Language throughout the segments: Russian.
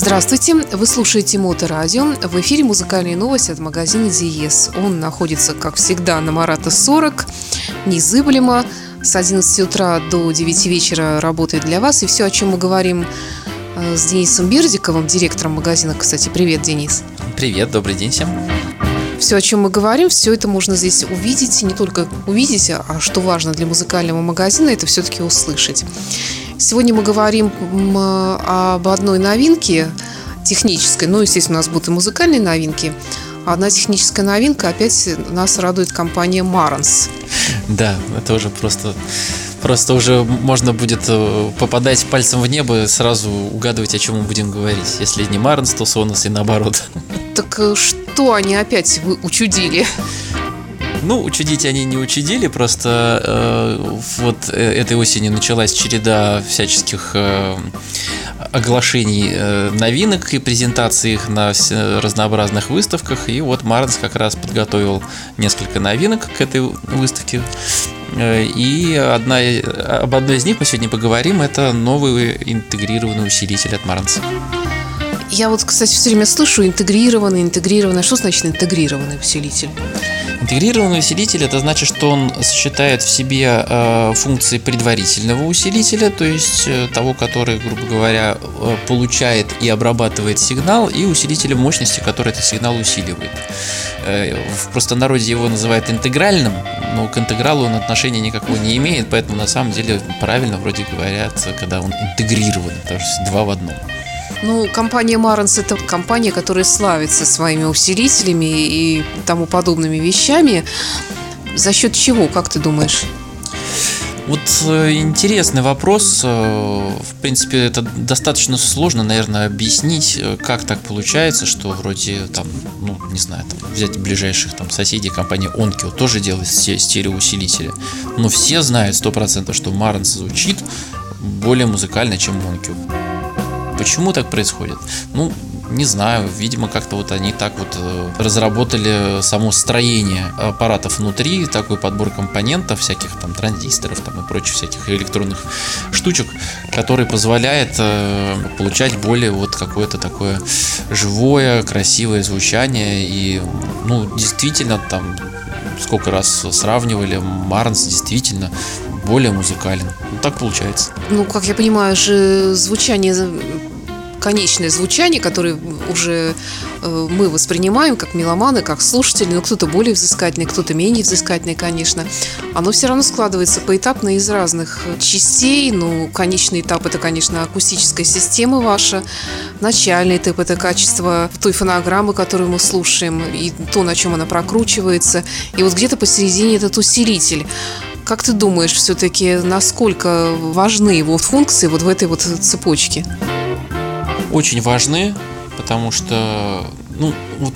Здравствуйте, вы слушаете Моторадио. В эфире музыкальные новости от магазина Диес. Он находится, как всегда, на Марата 40, незыблемо. С 11 утра до 9 вечера работает для вас. И все, о чем мы говорим э, с Денисом Бердиковым, директором магазина. Кстати, привет, Денис. Привет, добрый день всем. Все, о чем мы говорим, все это можно здесь увидеть. Не только увидеть, а что важно для музыкального магазина, это все-таки услышать. Сегодня мы говорим об одной новинке технической. Ну, естественно, у нас будут и музыкальные новинки. Одна техническая новинка опять нас радует компания Marantz. Да, это уже просто Просто уже можно будет э, попадать пальцем в небо, сразу угадывать, о чем мы будем говорить. Если не Марнс, то Сонос и наоборот. Так э, что они опять учудили? Ну, учудить они не учудили, просто э, вот э, этой осенью началась череда всяческих э, оглашений э, новинок и презентаций их на разнообразных выставках. И вот Марнс как раз подготовил несколько новинок к этой выставке. Э, и одна, об одной из них мы сегодня поговорим. Это новый интегрированный усилитель от Марнса. Я вот, кстати, все время слышу интегрированный, интегрированный. Что значит интегрированный усилитель? Интегрированный усилитель это значит, что он сочетает в себе э, функции предварительного усилителя, то есть э, того, который, грубо говоря, э, получает и обрабатывает сигнал, и усилителя мощности, который этот сигнал усиливает. Э, в простонародье его называют интегральным, но к интегралу он отношения никакого не имеет, поэтому на самом деле правильно вроде говорят, когда он интегрирован, то есть два в одном. Ну, компания Marantz – это компания, которая славится своими усилителями и тому подобными вещами. За счет чего, как ты думаешь? Вот э, интересный вопрос. Э, в принципе, это достаточно сложно, наверное, объяснить, э, как так получается, что вроде там, ну, не знаю, там, взять ближайших там соседей, компания Onkyo тоже делает стереоусилители. Но все знают сто процентов, что Marantz звучит более музыкально, чем Onkyo. Почему так происходит? Ну, не знаю, видимо, как-то вот они так вот э, разработали само строение аппаратов внутри, такой подбор компонентов, всяких там транзисторов там и прочих всяких электронных штучек, который позволяет э, получать более вот какое-то такое живое, красивое звучание и, ну, действительно там сколько раз сравнивали, Марнс действительно более музыкален. Ну, так получается. Ну, как я понимаю, же звучание конечное звучание, которое уже э, мы воспринимаем как меломаны, как слушатели, но кто-то более взыскательный, кто-то менее взыскательный, конечно, оно все равно складывается поэтапно из разных частей. Ну, конечный этап это, конечно, акустическая система ваша, начальный этап это качество той фонограммы, которую мы слушаем, и то, на чем она прокручивается. И вот где-то посередине этот усилитель. Как ты думаешь, все-таки насколько важны его функции вот в этой вот цепочке? очень важны, потому что, ну, вот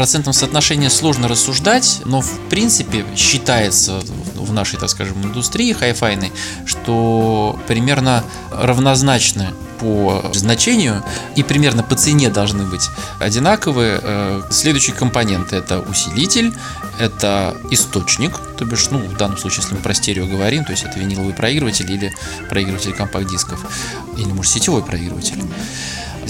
процентном соотношении сложно рассуждать, но в принципе считается в нашей, так скажем, индустрии хай-файной, что примерно равнозначны по значению и примерно по цене должны быть одинаковые. Э, следующие компоненты это усилитель, это источник, то бишь, ну, в данном случае, если мы про стерео говорим, то есть это виниловый проигрыватель или проигрыватель компакт-дисков, или, может, сетевой проигрыватель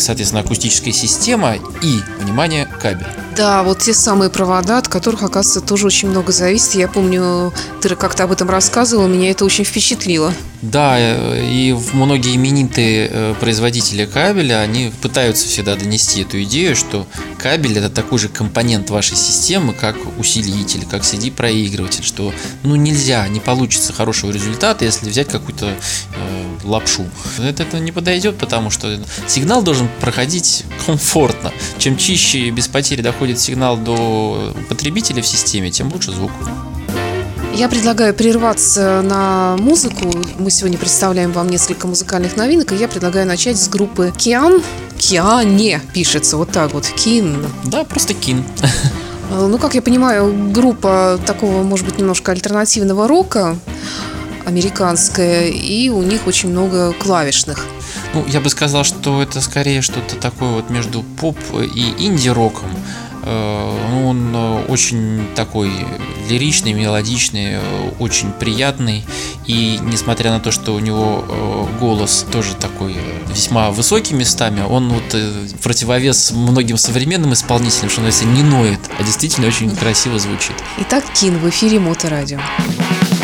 соответственно, акустическая система и, внимание, кабель. Да, вот те самые провода, от которых, оказывается, тоже очень много зависит. Я помню, ты как-то об этом рассказывал, меня это очень впечатлило. Да, э, и многие именитые э, производители кабеля, они пытаются всегда донести эту идею, что кабель это такой же компонент вашей системы, как усилитель, как CD-проигрыватель, что ну нельзя, не получится хорошего результата, если взять какую-то э, лапшу. Это, это не подойдет, потому что сигнал должен проходить комфортно. Чем чище и без потери доходит сигнал до потребителя в системе, тем лучше звук. Я предлагаю прерваться на музыку. Мы сегодня представляем вам несколько музыкальных новинок, и я предлагаю начать с группы Киан. Киане пишется вот так вот. Кин. Да, просто Кин. Ну, как я понимаю, группа такого, может быть, немножко альтернативного рока американская, и у них очень много клавишных. Ну, я бы сказал, что это скорее что-то такое вот между поп и инди-роком. Э, он э, очень такой лиричный, мелодичный, э, очень приятный. И несмотря на то, что у него голос тоже такой весьма высокий местами, он вот противовес многим современным исполнителям, что он если не ноет, а действительно очень красиво звучит. Итак, Кин в эфире Моторадио. радио.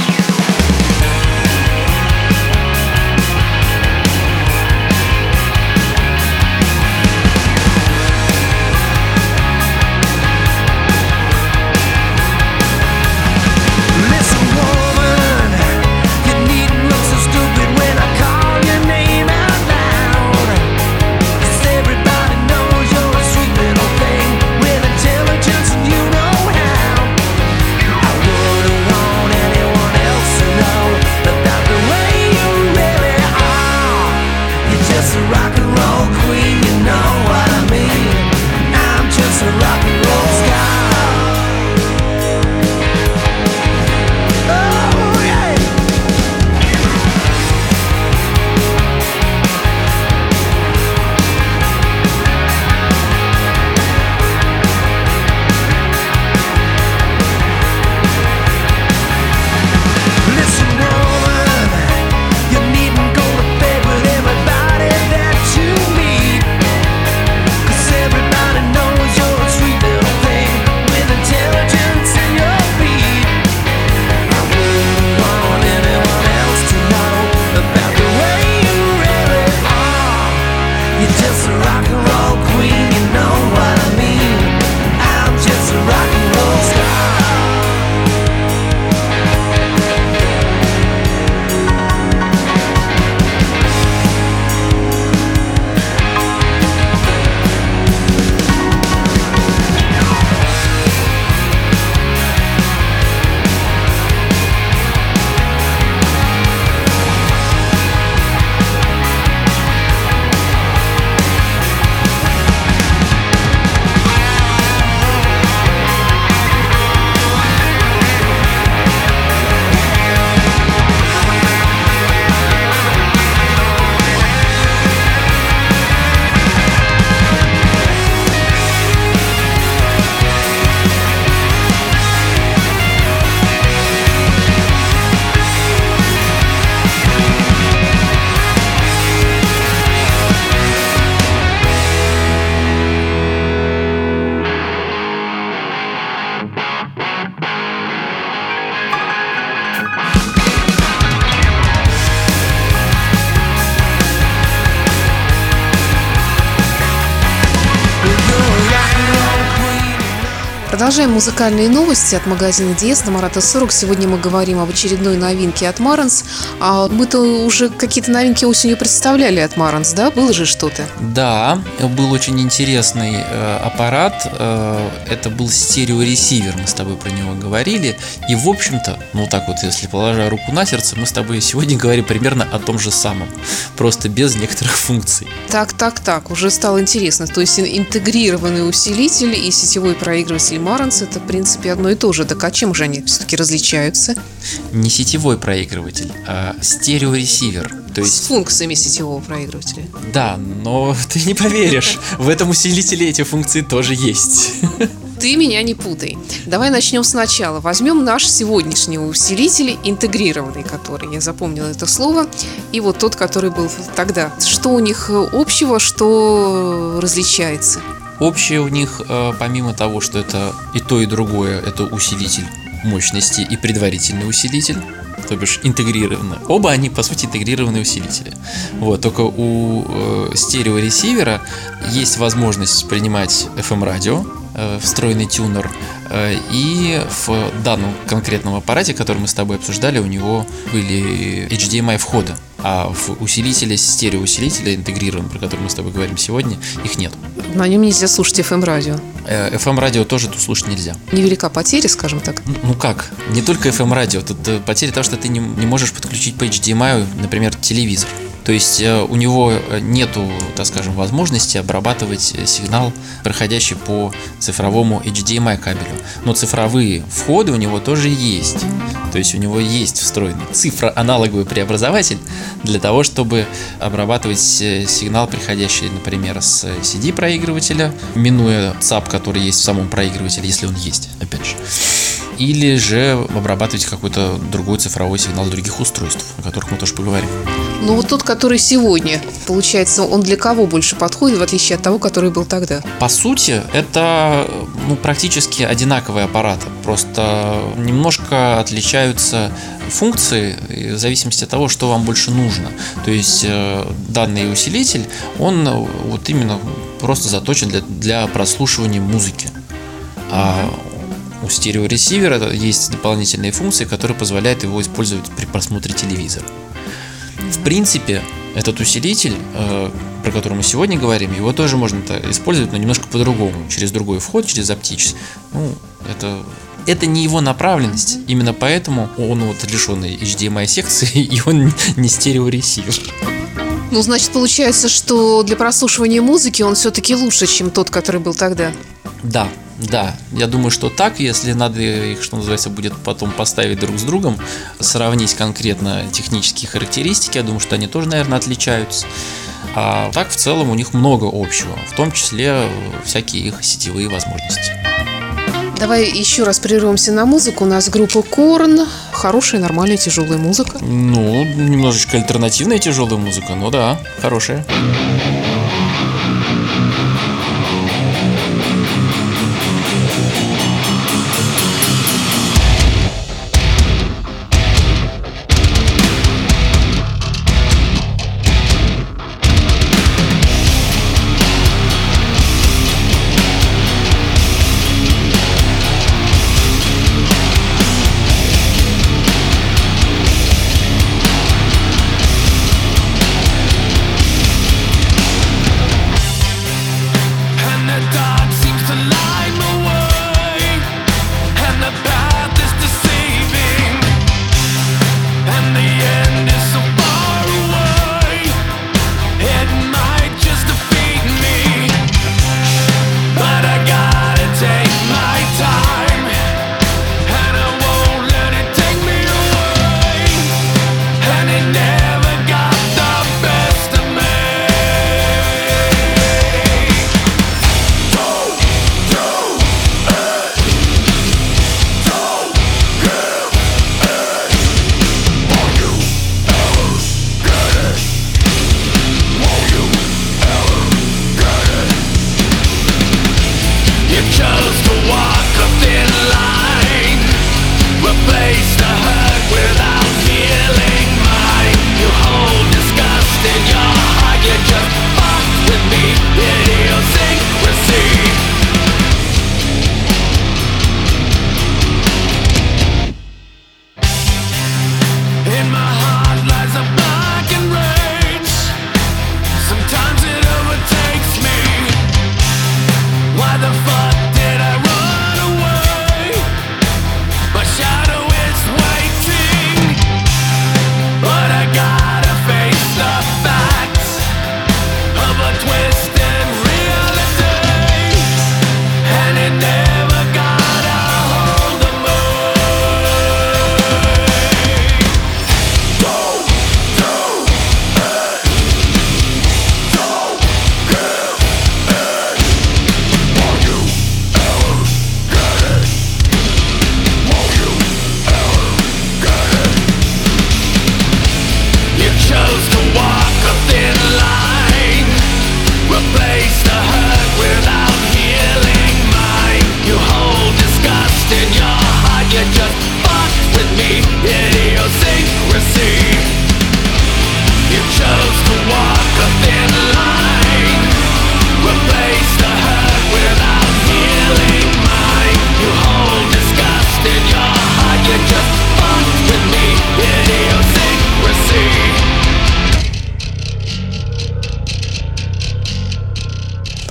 Продолжаем музыкальные новости от магазина Диес на Марата 40. Сегодня мы говорим об очередной новинке от Маранс. А мы-то уже какие-то новинки осенью представляли от Маранс, да? Было же что-то? Да, был очень интересный э, аппарат. Э, это был стереоресивер, мы с тобой про него говорили. И, в общем-то, ну так вот, если положа руку на сердце, мы с тобой сегодня говорим примерно о том же самом. Просто без некоторых функций. Так, так, так, уже стало интересно. То есть интегрированный усилитель и сетевой проигрыватель Маранс Барнс это, в принципе, одно и то же. Так а чем же они все-таки различаются? Не сетевой проигрыватель, а стереоресивер. То есть... С функциями сетевого проигрывателя. Да, но ты не поверишь, в этом усилителе эти функции тоже есть. Ты меня не путай. Давай начнем сначала. Возьмем наш сегодняшний усилитель, интегрированный, который, я запомнила это слово, и вот тот, который был тогда. Что у них общего, что различается? Общее у них, э, помимо того, что это и то, и другое, это усилитель мощности и предварительный усилитель, то бишь интегрированные. Оба они, по сути, интегрированные усилители. Вот, только у э, стереоресивера есть возможность воспринимать FM-радио, встроенный тюнер, э, и в данном конкретном аппарате, который мы с тобой обсуждали, у него были HDMI входы а в усилителе, стереоусилителя интегрированном, про который мы с тобой говорим сегодня, их нет. На нем нельзя слушать FM-радио. FM-радио э, тоже тут слушать нельзя. Невелика потеря, скажем так. Ну как? Не только FM-радио. Тут э, потеря того, что ты не, не можешь подключить по HDMI, например, телевизор. То есть э, у него нету, так скажем, возможности обрабатывать сигнал, проходящий по цифровому HDMI кабелю. Но цифровые входы у него тоже есть. То есть у него есть встроенный цифроаналоговый преобразователь для того, чтобы обрабатывать сигнал, приходящий, например, с CD-проигрывателя, минуя ЦАП, который есть в самом проигрывателе, если он есть, опять же или же обрабатывать какой-то другой цифровой сигнал других устройств, о которых мы тоже поговорим. Ну вот тот, который сегодня, получается, он для кого больше подходит, в отличие от того, который был тогда? По сути, это ну, практически одинаковые аппараты, просто немножко отличаются функции в зависимости от того, что вам больше нужно. То есть э, данный усилитель, он вот именно просто заточен для, для прослушивания музыки. А у стереоресивера есть дополнительные функции, которые позволяют его использовать при просмотре телевизора. В принципе, этот усилитель, э, про который мы сегодня говорим, его тоже можно использовать, но немножко по-другому, через другой вход, через оптический. Ну, это это не его направленность, именно поэтому он вот лишенный HDMI секции и он не стереоресивер. Ну, значит, получается, что для прослушивания музыки он все-таки лучше, чем тот, который был тогда. Да, да, я думаю, что так, если надо их, что называется, будет потом поставить друг с другом, сравнить конкретно технические характеристики, я думаю, что они тоже, наверное, отличаются. А так, в целом, у них много общего, в том числе всякие их сетевые возможности. Давай еще раз прервемся на музыку. У нас группа Корн. Хорошая, нормальная, тяжелая музыка. Ну, немножечко альтернативная тяжелая музыка, но да, хорошая.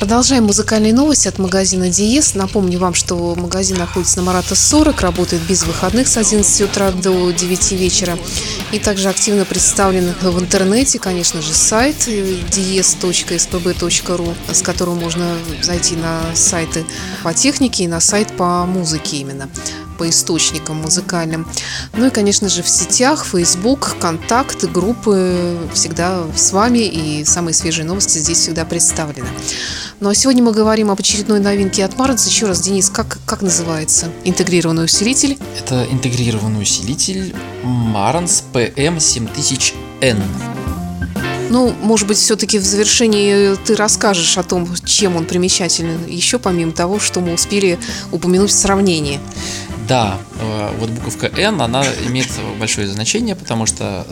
Продолжаем музыкальные новости от магазина Диес. Напомню вам, что магазин находится на Марата 40, работает без выходных с 11 утра до 9 вечера. И также активно представлен в интернете, конечно же, сайт dies.spb.ru, с которого можно зайти на сайты по технике и на сайт по музыке именно по источникам музыкальным. Ну и, конечно же, в сетях, Facebook, контакты, группы всегда с вами, и самые свежие новости здесь всегда представлены. Ну а сегодня мы говорим об очередной новинке от Марнс. Еще раз, Денис, как, как называется интегрированный усилитель? Это интегрированный усилитель Marantz PM7000N. Ну, может быть, все-таки в завершении ты расскажешь о том, чем он примечателен, еще помимо того, что мы успели упомянуть в сравнении. Да, э, вот буковка N, она имеет большое значение, потому что,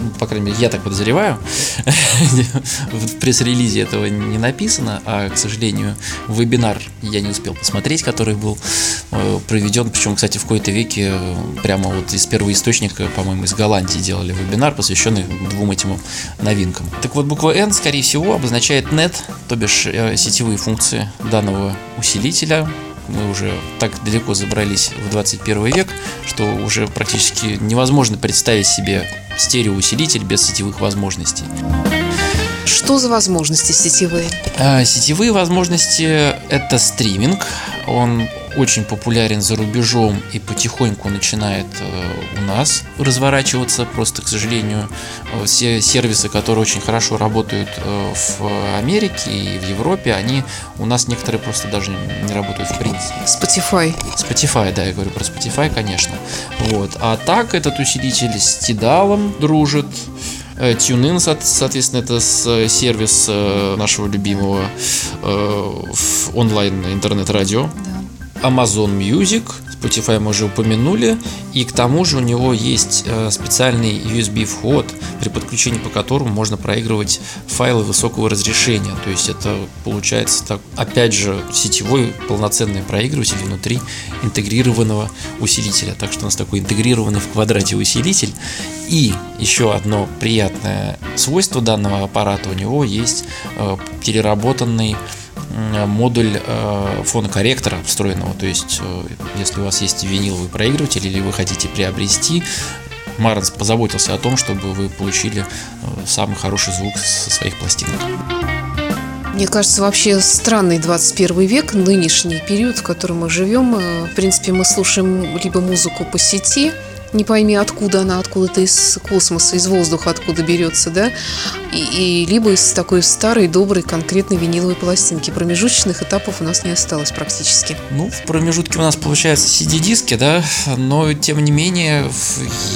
ну, по крайней мере, я так подозреваю, в пресс-релизе этого не написано, а, к сожалению, вебинар я не успел посмотреть, который был э, проведен, причем, кстати, в какой-то веке э, прямо вот из первого источника, по-моему, из Голландии делали вебинар, посвященный двум этим новинкам. Так вот, буква N, скорее всего, обозначает net, то бишь сетевые функции данного усилителя, мы уже так далеко забрались в 21 век, что уже практически невозможно представить себе стереоусилитель без сетевых возможностей. Что за возможности сетевые? А, сетевые возможности – это стриминг. Он очень популярен за рубежом и потихоньку начинает э, у нас разворачиваться. Просто, к сожалению, э, все сервисы, которые очень хорошо работают э, в Америке и в Европе, они у нас некоторые просто даже не работают в принципе. Spotify. Spotify, да, я говорю про Spotify, конечно. Вот. А так этот усилитель с Tidal дружит. TuneIn, соответственно, это сервис нашего любимого онлайн интернет-радио. Да. Amazon Music, Spotify мы уже упомянули, и к тому же у него есть э, специальный USB вход, при подключении по которому можно проигрывать файлы высокого разрешения. То есть это получается так, опять же сетевой полноценный проигрыватель внутри интегрированного усилителя. Так что у нас такой интегрированный в квадрате усилитель. И еще одно приятное свойство данного аппарата у него есть э, переработанный модуль э, фонокорректора встроенного. То есть, э, если у вас есть виниловый проигрыватель или вы хотите приобрести, Марнс позаботился о том, чтобы вы получили э, самый хороший звук со своих пластинок. Мне кажется, вообще странный 21 век, нынешний период, в котором мы живем. В принципе, мы слушаем либо музыку по сети, не пойми откуда она, откуда-то из космоса, из воздуха откуда берется, да, и, и либо из такой старой, доброй, конкретной виниловой пластинки. Промежуточных этапов у нас не осталось практически. Ну, в промежутке у нас получается CD-диски, да, но тем не менее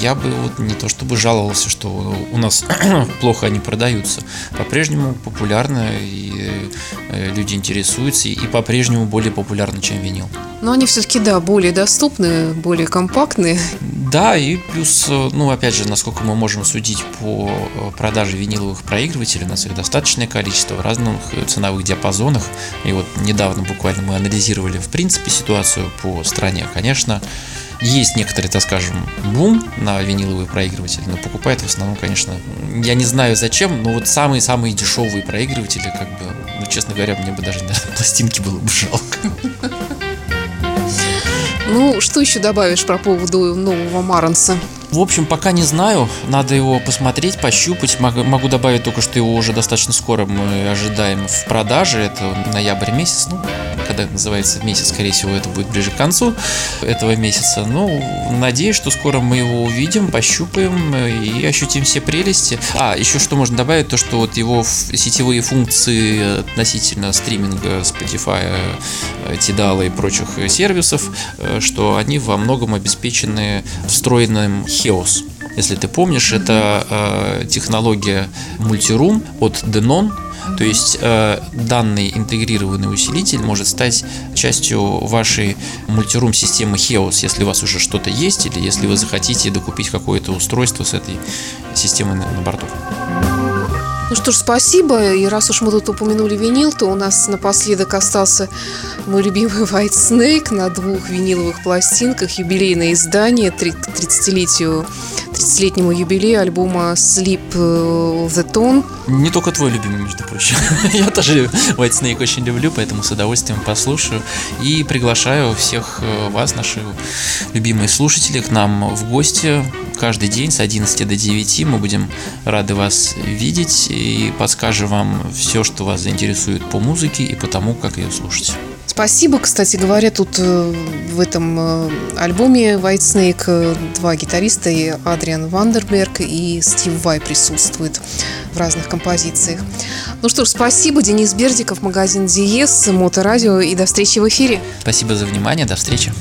я бы вот не то чтобы жаловался, что у нас плохо они продаются. По-прежнему популярно, и э, люди интересуются, и по-прежнему более популярны, чем винил. Но они все-таки, да, более доступны, более компактные. Да, и плюс, э, ну, опять же, насколько мы можем судить по э, продаже виниловых проигрывателей, у нас их достаточное количество в разных э, ценовых диапазонах. И вот недавно буквально мы анализировали, в принципе, ситуацию по стране. Конечно, есть некоторый, так скажем, бум на виниловые проигрыватели, но покупают в основном, конечно, я не знаю зачем, но вот самые-самые дешевые проигрыватели, как бы, ну, честно говоря, мне бы даже наверное, пластинки было бы жалко. Ну, что еще добавишь про поводу нового Маранса? В общем, пока не знаю, надо его посмотреть, пощупать. Могу добавить только, что его уже достаточно скоро мы ожидаем в продаже. Это ноябрь месяц, ну, когда называется месяц, скорее всего, это будет ближе к концу этого месяца. Ну, надеюсь, что скоро мы его увидим, пощупаем и ощутим все прелести. А, еще что можно добавить, то, что вот его сетевые функции относительно стриминга Spotify, Tidal и прочих сервисов, э, что они во многом обеспечены встроенным Heos. Если ты помнишь, это э, технология мультирум от Denon, то есть э, данный интегрированный усилитель может стать частью вашей мультирум системы Heos, если у вас уже что-то есть, или если вы захотите докупить какое-то устройство с этой системой на, на борту. Ну что ж, спасибо. И раз уж мы тут упомянули винил, то у нас напоследок остался мой любимый White Snake на двух виниловых пластинках. Юбилейное издание к 30-летию 30-летнему юбилею альбома Sleep э, the Tone. Не только твой любимый, между прочим. Я тоже White Snake очень люблю, поэтому с удовольствием послушаю. И приглашаю всех э, вас, наши любимые слушатели, к нам в гости каждый день с 11 до 9. Мы будем рады вас видеть и подскажем вам все, что вас заинтересует по музыке и по тому, как ее слушать. Спасибо, кстати говоря, тут э, в этом э, альбоме White Snake э, два гитариста, и Адриан Вандерберг, и Стив Вай присутствуют в разных композициях. Ну что ж, спасибо, Денис Бердиков, магазин Диез, Моторадио, и до встречи в эфире. Спасибо за внимание, до встречи.